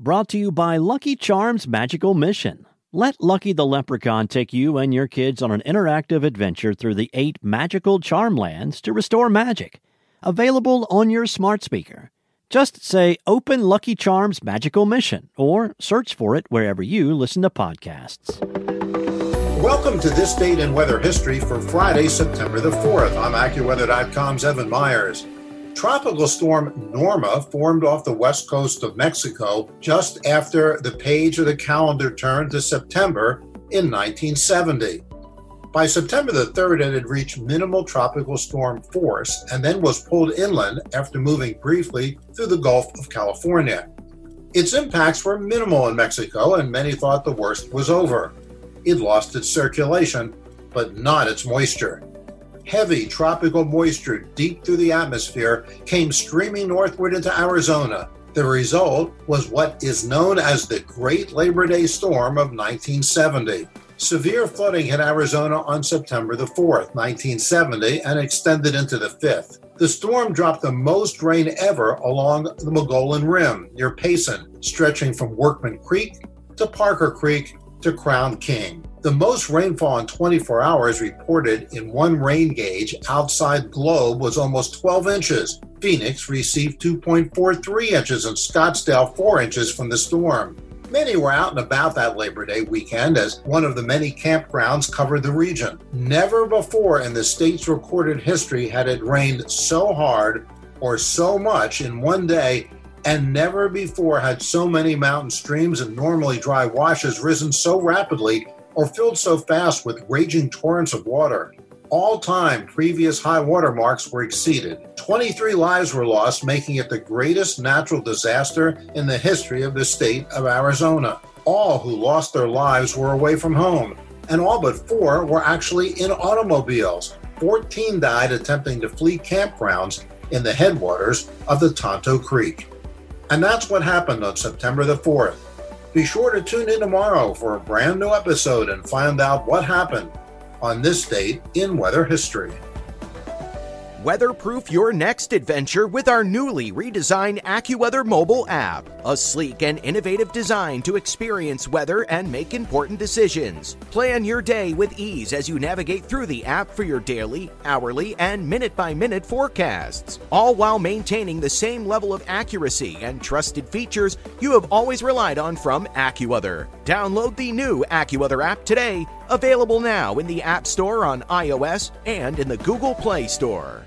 Brought to you by Lucky Charms Magical Mission. Let Lucky the Leprechaun take you and your kids on an interactive adventure through the eight magical charm lands to restore magic. Available on your smart speaker. Just say Open Lucky Charms Magical Mission or search for it wherever you listen to podcasts. Welcome to this date in weather history for Friday, September the 4th. I'm AccuWeather.com's Evan Myers. Tropical storm Norma formed off the west coast of Mexico just after the page of the calendar turned to September in 1970. By September the 3rd, it had reached minimal tropical storm force and then was pulled inland after moving briefly through the Gulf of California. Its impacts were minimal in Mexico, and many thought the worst was over. It lost its circulation, but not its moisture. Heavy tropical moisture deep through the atmosphere came streaming northward into Arizona. The result was what is known as the Great Labor Day Storm of 1970. Severe flooding hit Arizona on September the 4th, 1970, and extended into the 5th. The storm dropped the most rain ever along the Mogollon Rim near Payson, stretching from Workman Creek to Parker Creek to Crown King. The most rainfall in 24 hours reported in one rain gauge outside Globe was almost 12 inches. Phoenix received 2.43 inches and Scottsdale 4 inches from the storm. Many were out and about that Labor Day weekend as one of the many campgrounds covered the region. Never before in the state's recorded history had it rained so hard or so much in one day, and never before had so many mountain streams and normally dry washes risen so rapidly or filled so fast with raging torrents of water. All time previous high water marks were exceeded. 23 lives were lost, making it the greatest natural disaster in the history of the state of Arizona. All who lost their lives were away from home, and all but four were actually in automobiles. 14 died attempting to flee campgrounds in the headwaters of the Tonto Creek. And that's what happened on September the 4th. Be sure to tune in tomorrow for a brand new episode and find out what happened on this date in weather history. Weatherproof your next adventure with our newly redesigned AccuWeather mobile app. A sleek and innovative design to experience weather and make important decisions. Plan your day with ease as you navigate through the app for your daily, hourly, and minute by minute forecasts, all while maintaining the same level of accuracy and trusted features you have always relied on from AccuWeather. Download the new AccuWeather app today, available now in the App Store on iOS and in the Google Play Store.